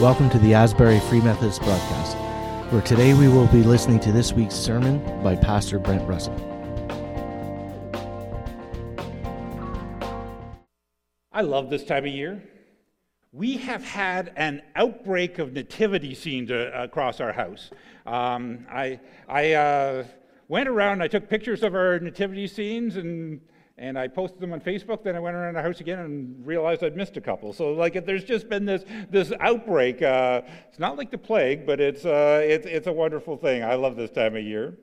Welcome to the Asbury Free Methodist broadcast, where today we will be listening to this week's sermon by Pastor Brent Russell. I love this time of year. We have had an outbreak of nativity scenes uh, across our house. Um, I, I uh, went around, I took pictures of our nativity scenes and and I posted them on Facebook. Then I went around the house again and realized I'd missed a couple. So like, there's just been this this outbreak. Uh, it's not like the plague, but it's uh, it's it's a wonderful thing. I love this time of year.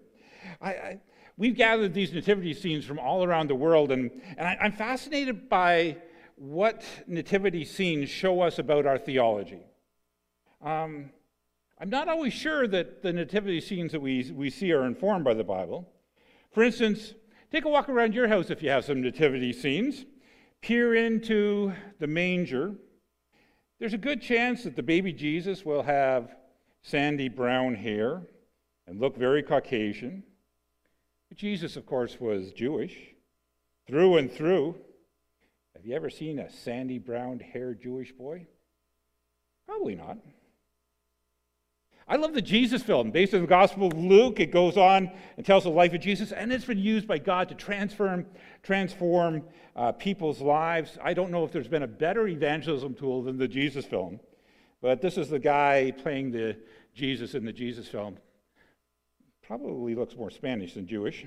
I, I, we've gathered these nativity scenes from all around the world, and and I, I'm fascinated by what nativity scenes show us about our theology. Um, I'm not always sure that the nativity scenes that we, we see are informed by the Bible. For instance, Take a walk around your house if you have some nativity scenes. Peer into the manger. There's a good chance that the baby Jesus will have sandy brown hair and look very Caucasian. But Jesus, of course, was Jewish through and through. Have you ever seen a sandy brown haired Jewish boy? Probably not. I love the Jesus film based on the Gospel of Luke. It goes on and tells the life of Jesus, and it's been used by God to transform, transform uh, people's lives. I don't know if there's been a better evangelism tool than the Jesus film, but this is the guy playing the Jesus in the Jesus film. Probably looks more Spanish than Jewish.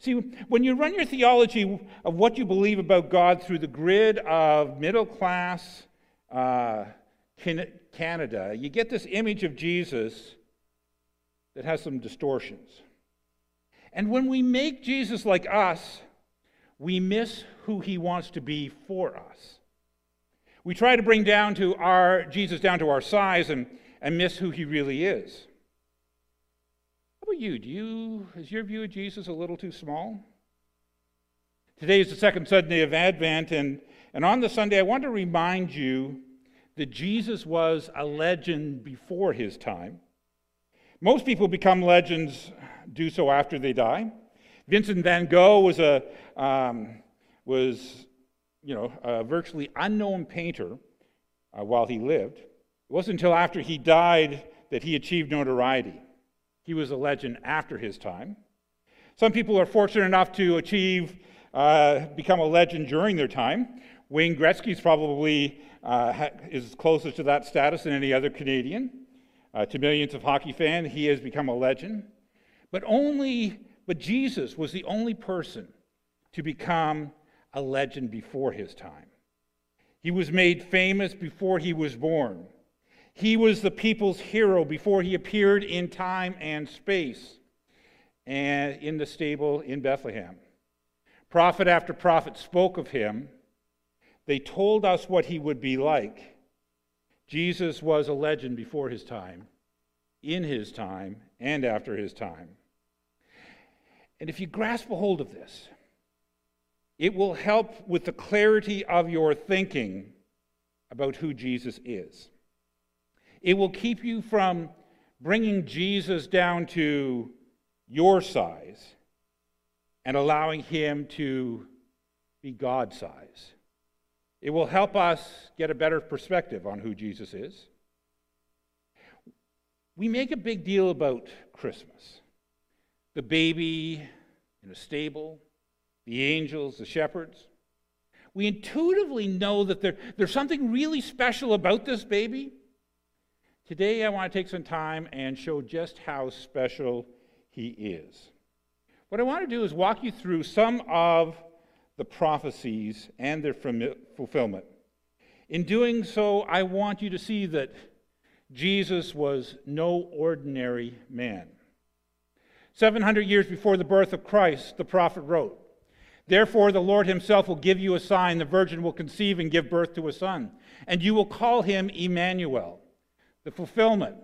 See, when you run your theology of what you believe about God through the grid of middle class, uh, Canada, you get this image of Jesus that has some distortions. And when we make Jesus like us, we miss who he wants to be for us. We try to bring down to our Jesus down to our size and, and miss who he really is. How about you? Do you is your view of Jesus a little too small? Today is the second Sunday of Advent, and, and on the Sunday I want to remind you that Jesus was a legend before his time. Most people become legends, do so after they die. Vincent van Gogh was a um, was you know a virtually unknown painter uh, while he lived. It wasn't until after he died that he achieved notoriety. He was a legend after his time. Some people are fortunate enough to achieve uh, become a legend during their time. Wayne Gretzky's probably uh, is closer to that status than any other Canadian. Uh, to millions of hockey fans, he has become a legend. But only, but Jesus was the only person to become a legend before his time. He was made famous before he was born. He was the people's hero before he appeared in time and space and in the stable in Bethlehem. Prophet after prophet spoke of him they told us what he would be like. Jesus was a legend before his time, in his time, and after his time. And if you grasp a hold of this, it will help with the clarity of your thinking about who Jesus is. It will keep you from bringing Jesus down to your size and allowing him to be God size. It will help us get a better perspective on who Jesus is. We make a big deal about Christmas the baby in a stable, the angels, the shepherds. We intuitively know that there, there's something really special about this baby. Today, I want to take some time and show just how special he is. What I want to do is walk you through some of the prophecies and their fulfillment. In doing so, I want you to see that Jesus was no ordinary man. 700 years before the birth of Christ, the prophet wrote, Therefore, the Lord himself will give you a sign. The virgin will conceive and give birth to a son, and you will call him Emmanuel. The fulfillment.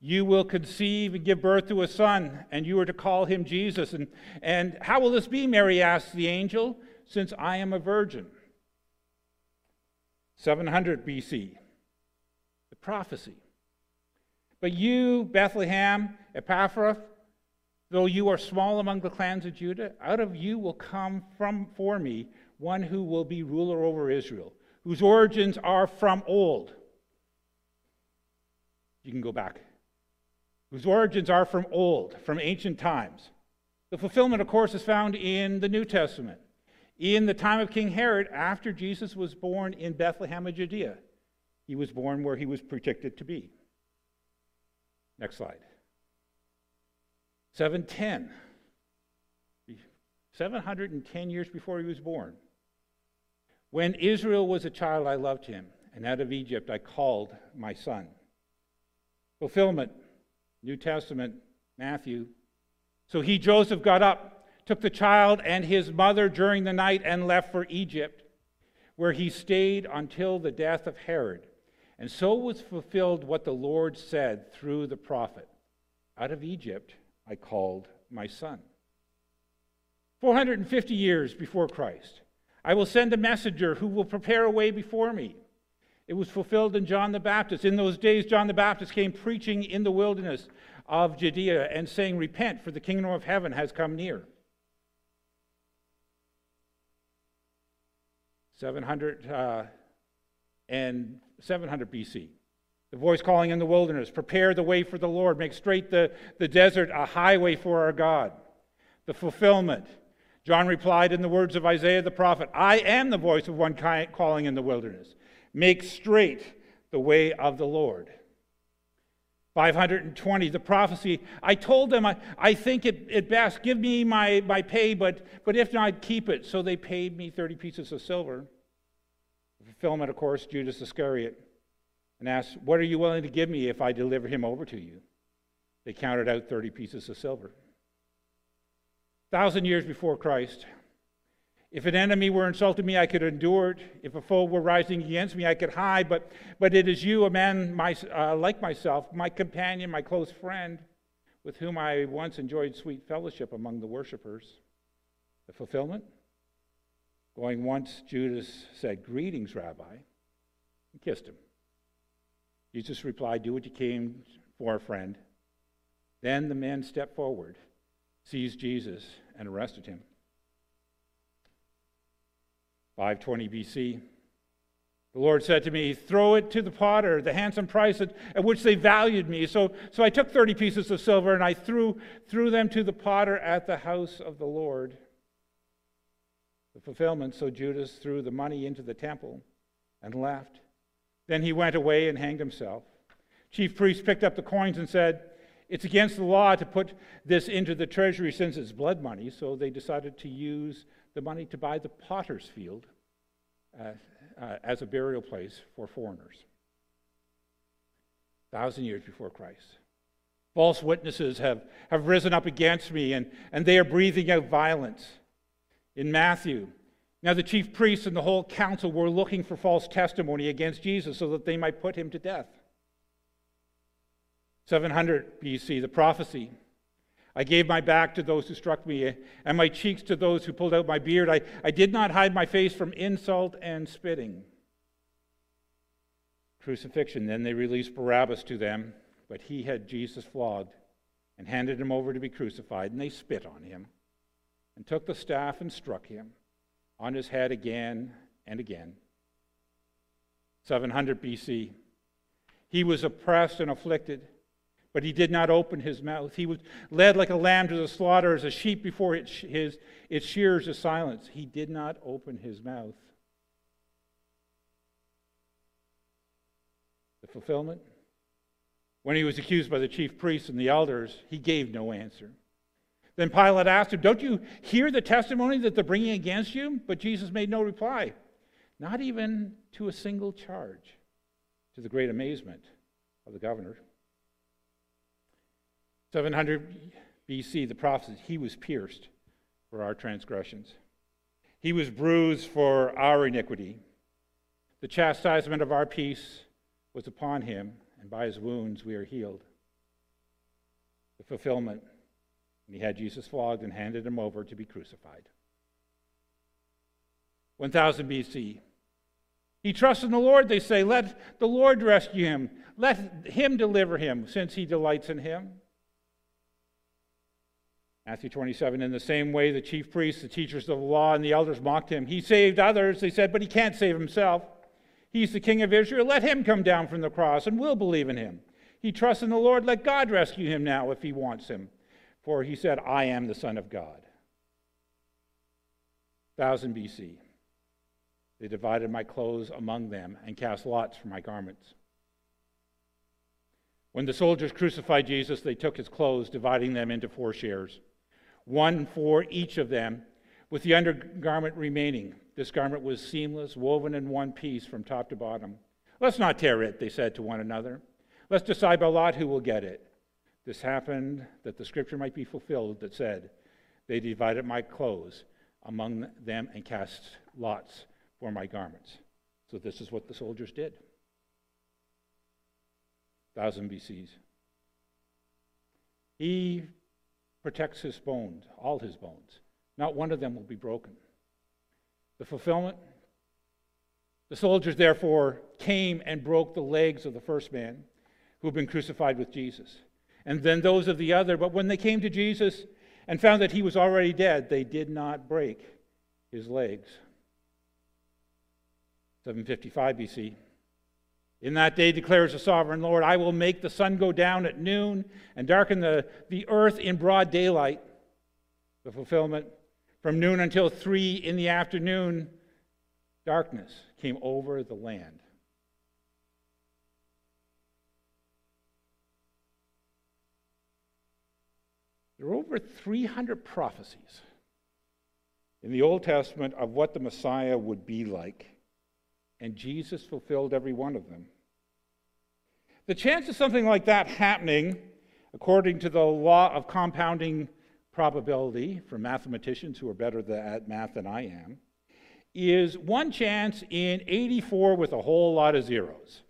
You will conceive and give birth to a son, and you are to call him Jesus. And, and how will this be? Mary asked the angel since I am a virgin. 700 BC, the prophecy. But you, Bethlehem, Ephrathah, though you are small among the clans of Judah, out of you will come from for me one who will be ruler over Israel, whose origins are from old. You can go back. Whose origins are from old, from ancient times. The fulfillment, of course, is found in the New Testament. In the time of King Herod, after Jesus was born in Bethlehem of Judea, he was born where he was predicted to be. Next slide. 710. 710 years before he was born. When Israel was a child, I loved him, and out of Egypt I called my son. Fulfillment, New Testament, Matthew. So he, Joseph, got up, took the child and his mother during the night, and left for Egypt, where he stayed until the death of Herod. And so was fulfilled what the Lord said through the prophet Out of Egypt I called my son. 450 years before Christ, I will send a messenger who will prepare a way before me. It was fulfilled in John the Baptist. In those days, John the Baptist came preaching in the wilderness of Judea and saying, Repent, for the kingdom of heaven has come near. 700 uh, and 700 BC. The voice calling in the wilderness, prepare the way for the Lord, make straight the, the desert a highway for our God. The fulfillment. John replied in the words of Isaiah the prophet I am the voice of one calling in the wilderness. Make straight the way of the Lord. 520, the prophecy. I told them, I, I think it, it best, give me my, my pay, but, but if not, keep it. So they paid me 30 pieces of silver. Fulfillment, of course, Judas Iscariot and asked, What are you willing to give me if I deliver him over to you? They counted out 30 pieces of silver. A Thousand years before Christ, if an enemy were insulting me, I could endure it. If a foe were rising against me, I could hide. But, but it is you, a man my, uh, like myself, my companion, my close friend, with whom I once enjoyed sweet fellowship among the worshippers. The fulfillment? Going once, Judas said, Greetings, Rabbi, and kissed him. Jesus replied, Do what you came for, friend. Then the men stepped forward, seized Jesus, and arrested him. 520 BC. The Lord said to me, Throw it to the potter, the handsome price at, at, which they valued me. So, so I took 30 pieces of silver and I threw, threw them to the potter at the house of the Lord. The fulfillment, so Judas threw the money into the temple and left. Then he went away and hanged himself. Chief priests picked up the coins and said, It's against the law to put this into the treasury since it's blood money, so they decided to use the money to buy the potter's field uh, uh, as a burial place for foreigners. Thousand years before Christ. False witnesses have, have risen up against me, and, and they are breathing out violence. In Matthew, now, the chief priests and the whole council were looking for false testimony against Jesus so that they might put him to death. 700 BC, the prophecy. I gave my back to those who struck me, and my cheeks to those who pulled out my beard. I, I did not hide my face from insult and spitting. Crucifixion. Then they released Barabbas to them, but he had Jesus flogged and handed him over to be crucified, and they spit on him and took the staff and struck him on his head again and again. 700 BC. He was oppressed and afflicted, but he did not open his mouth. He was led like a lamb to the slaughter, as a sheep before its, his, its shears is silence. He did not open his mouth. The fulfillment? When he was accused by the chief priests and the elders, he gave no answer. Then Pilate asked him, Don't you hear the testimony that they're bringing against you? But Jesus made no reply, not even to a single charge, to the great amazement of the governor. 700 BC, the prophet, he was pierced for our transgressions, he was bruised for our iniquity. The chastisement of our peace was upon him, and by his wounds we are healed. The fulfillment and he had Jesus flogged and handed him over to be crucified. 1000 BC. He trusts in the Lord, they say. Let the Lord rescue him. Let him deliver him, since he delights in him. Matthew 27, in the same way, the chief priests, the teachers of the law, and the elders mocked him. He saved others, they said, but he can't save himself. He's the king of Israel. Let him come down from the cross, and we'll believe in him. he trusts in the Lord. Let God rescue him now if he wants him. For he said, I am the Son of God. 1000 BC. They divided my clothes among them and cast lots for my garments. When the soldiers crucified Jesus, they took his clothes, dividing them into four shares, one for each of them, with the undergarment remaining. This garment was seamless, woven in one piece from top to bottom. Let's not tear it, they said to one another. Let's decide by lot who will get it. This happened that the scripture might be fulfilled that said, They divided my clothes among them and cast lots for my garments. So this is what the soldiers did. 1000 BCs. He protects his bones, all his bones. Not one of them will be broken. The fulfillment. The soldiers, therefore, came and broke the legs of the first man who had been crucified with Jesus and then those of the other. But when they came to Jesus and found that he was already dead, they did not break his legs. 755 BC. In that day declares the sovereign Lord, I will make the sun go down at noon and darken the, the earth in broad daylight. The fulfillment from noon until three in the afternoon, darkness came over the land. There are over 300 prophecies in the Old Testament of what the Messiah would be like, and Jesus fulfilled every one of them. The chance of something like that happening, according to the law of compounding probability for mathematicians who are better at math than I am, is one chance in 84 with a whole lot of zeros.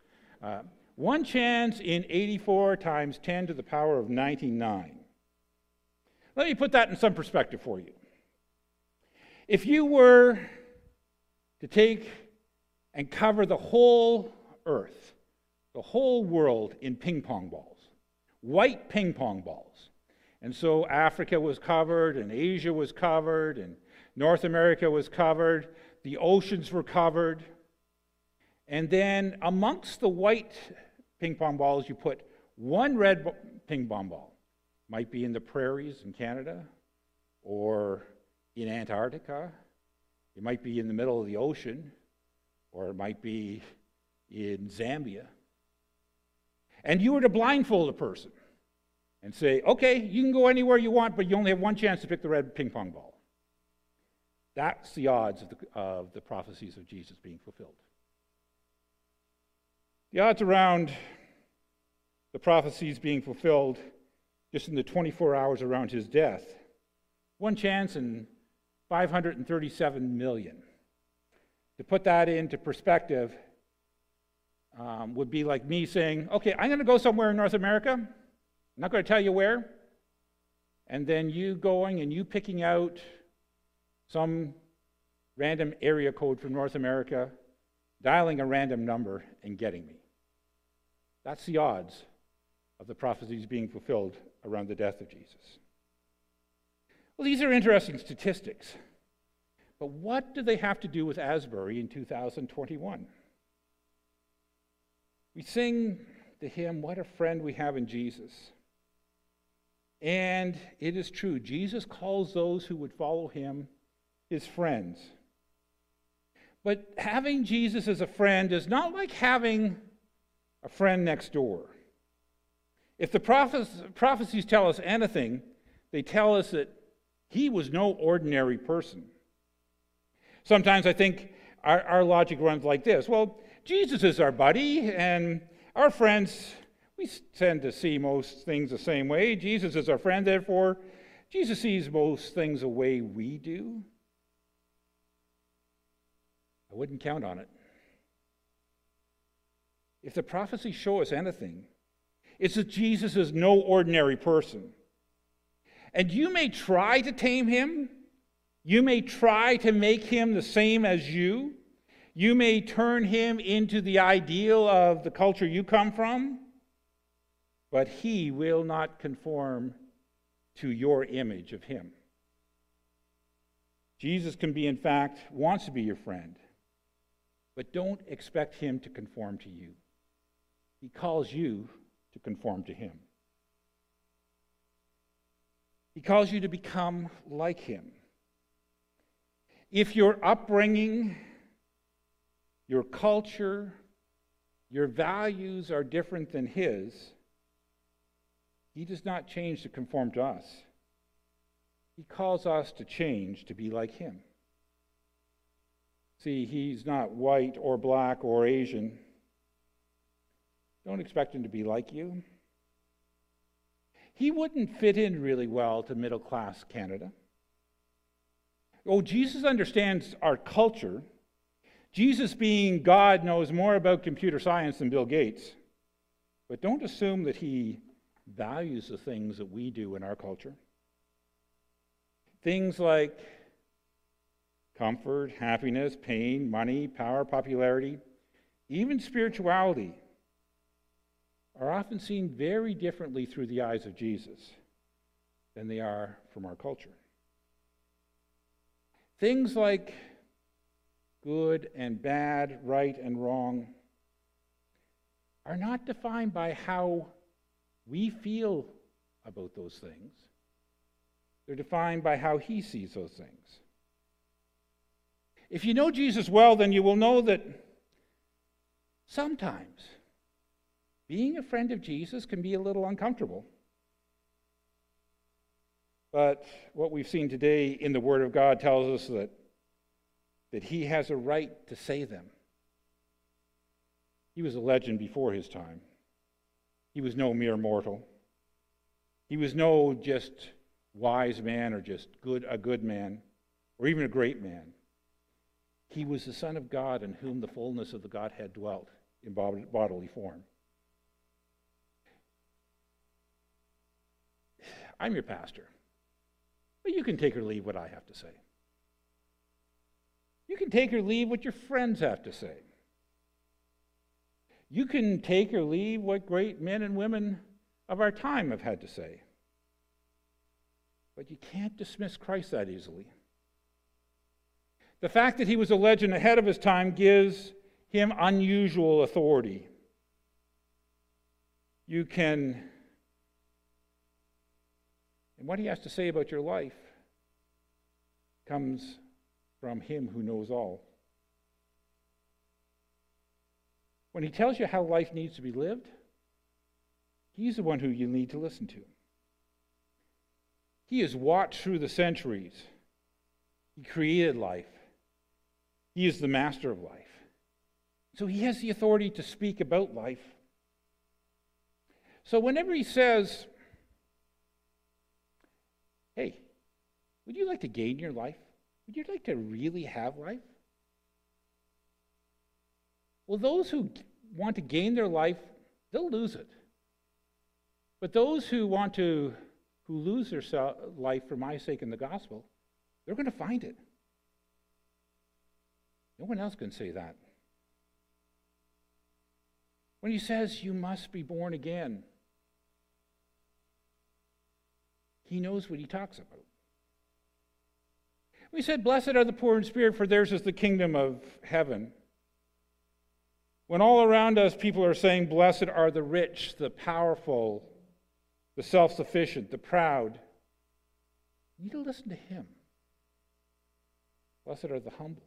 Uh, one chance in 84 times 10 to the power of 99. Let me put that in some perspective for you. If you were to take and cover the whole earth, the whole world in ping pong balls, white ping pong balls, and so Africa was covered, and Asia was covered, and North America was covered, the oceans were covered, and then amongst the white ping pong balls, you put one red ping pong ball might be in the prairies in Canada or in Antarctica. It might be in the middle of the ocean or it might be in Zambia. And you were to blindfold a person and say, okay, you can go anywhere you want, but you only have one chance to pick the red ping pong ball. That's the odds of the, of the prophecies of Jesus being fulfilled. The odds around the prophecies being fulfilled just in the 24 hours around his death. One chance in 537 million. To put that into perspective, um, would be like me saying, okay, I'm going to go somewhere in North America. I'm not going to tell you where. And then you going and you picking out some random area code from North America, dialing a random number, and getting me. That's the odds of the prophecies being fulfilled around the death of Jesus. Well, these are interesting statistics. But what do they have to do with Asbury in 2021? We sing the hymn, What a Friend We Have in Jesus. And it is true, Jesus calls those who would follow him his friends. But having Jesus as a friend is not like having a friend next door. If the prophecies tell us anything, they tell us that he was no ordinary person. Sometimes I think our, our logic runs like this well, Jesus is our buddy, and our friends, we tend to see most things the same way. Jesus is our friend, therefore, Jesus sees most things the way we do. I wouldn't count on it. If the prophecies show us anything, it's that Jesus is no ordinary person. And you may try to tame him. You may try to make him the same as you. You may turn him into the ideal of the culture you come from. But he will not conform to your image of him. Jesus can be, in fact, wants to be your friend. But don't expect him to conform to you. He calls you to conform to Him. He calls you to become like Him. If your upbringing, your culture, your values are different than His, He does not change to conform to us. He calls us to change to be like Him. See, He's not white or black or Asian. Don't expect Him to be like you. He wouldn't fit in really well to middle class Canada. Oh, Jesus understands our culture. Jesus, being God, knows more about computer science than Bill Gates. But don't assume that he values the things that we do in our culture. Things like comfort, happiness, pain, money, power, popularity, even spirituality are often seen very differently through the eyes of Jesus than they are from our culture. Things like good and bad, right and wrong, are not defined by how we feel about those things. They're defined by how he sees those things. If you know Jesus well, then you will know that sometimes being a friend of Jesus can be a little uncomfortable. But what we've seen today in the Word of God tells us that, that he has a right to say them. He was a legend before his time. He was no mere mortal. He was no just wise man or just good a good man or even a great man. He was the Son of God in whom the fullness of the Godhead dwelt in bodily form. I'm your pastor. But you can take or leave what I have to say. You can take or leave what your friends have to say. You can take or leave what great men and women of our time have had to say. But you can't dismiss Christ that easily. The fact that he was a legend ahead of his time gives him unusual authority. You can and what he has to say about your life comes from him who knows all. When he tells you how life needs to be lived, he's the one who you need to listen to. He has watched through the centuries. He created life. He is the master of life. So he has the authority to speak about life. So whenever he says, Hey, would you like to gain your life? Would you like to really have life? Well, those who want to gain their life, they'll lose it. But those who want to who lose their life for my sake in the gospel, they're going to find it. No one else can say that. When he says you must be born again, He knows what he talks about. We said, Blessed are the poor in spirit, for theirs is the kingdom of heaven. When all around us people are saying, Blessed are the rich, the powerful, the self sufficient, the proud, you need to listen to him. Blessed are the humble.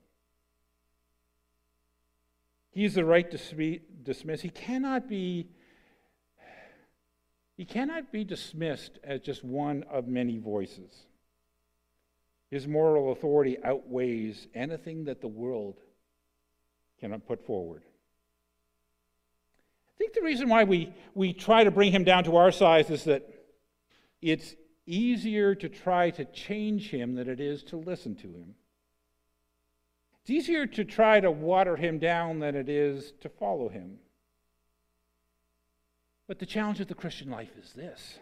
He He's the right to dismiss. He cannot be he cannot be dismissed as just one of many voices. His moral authority outweighs anything that the world cannot put forward. I think the reason why we, we try to bring him down to our size is that it's easier to try to change him than it is to listen to him. It's easier to try to water him down than it is to follow him. But the challenge of the Christian life is this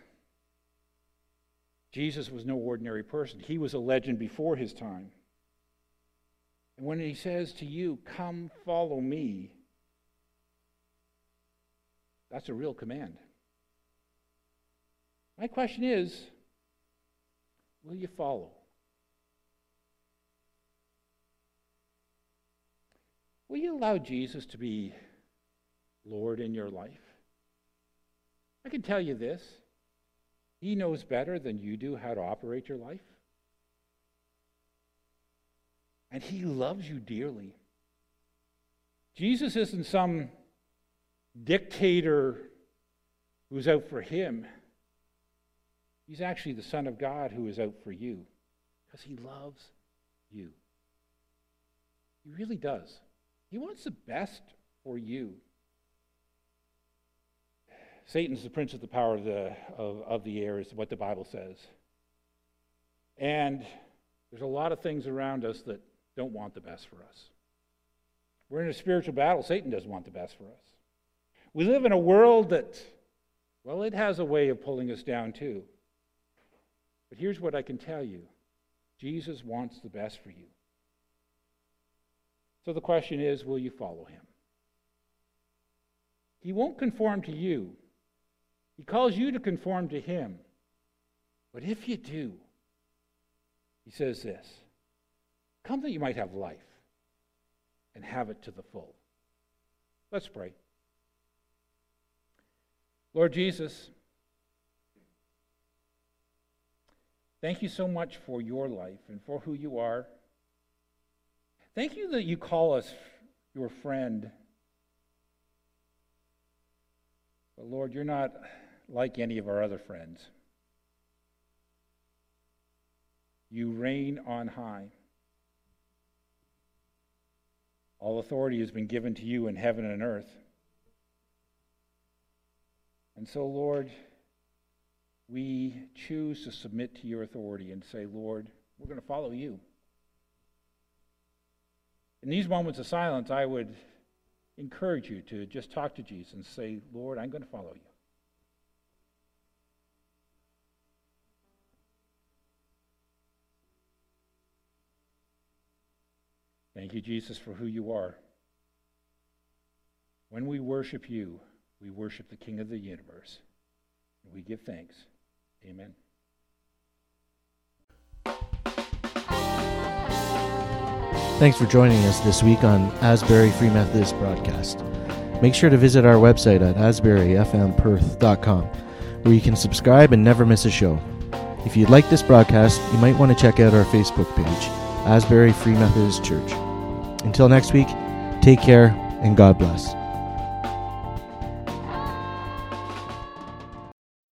Jesus was no ordinary person, he was a legend before his time. And when he says to you, Come follow me, that's a real command. My question is will you follow? Will you allow Jesus to be Lord in your life? I can tell you this He knows better than you do how to operate your life. And He loves you dearly. Jesus isn't some dictator who's out for him. He's actually the Son of God who is out for you because he loves you. He really does. He wants the best for you. Satan's the prince of the power of the, of, of the air, is what the Bible says. And there's a lot of things around us that don't want the best for us. We're in a spiritual battle. Satan doesn't want the best for us. We live in a world that, well, it has a way of pulling us down too. But here's what I can tell you Jesus wants the best for you. So the question is will you follow him? He won't conform to you, he calls you to conform to him. But if you do, he says this Come that you might have life and have it to the full. Let's pray. Lord Jesus, thank you so much for your life and for who you are. Thank you that you call us your friend. But Lord, you're not like any of our other friends. You reign on high. All authority has been given to you in heaven and earth. And so, Lord, we choose to submit to your authority and say, Lord, we're going to follow you. In these moments of silence, I would encourage you to just talk to Jesus and say, Lord, I'm going to follow you. Thank you, Jesus, for who you are. When we worship you, we worship the King of the universe. And we give thanks. Amen. Thanks for joining us this week on Asbury Free Methodist Broadcast. Make sure to visit our website at asburyfmperth.com where you can subscribe and never miss a show. If you'd like this broadcast, you might want to check out our Facebook page, Asbury Free Methodist Church. Until next week, take care and God bless.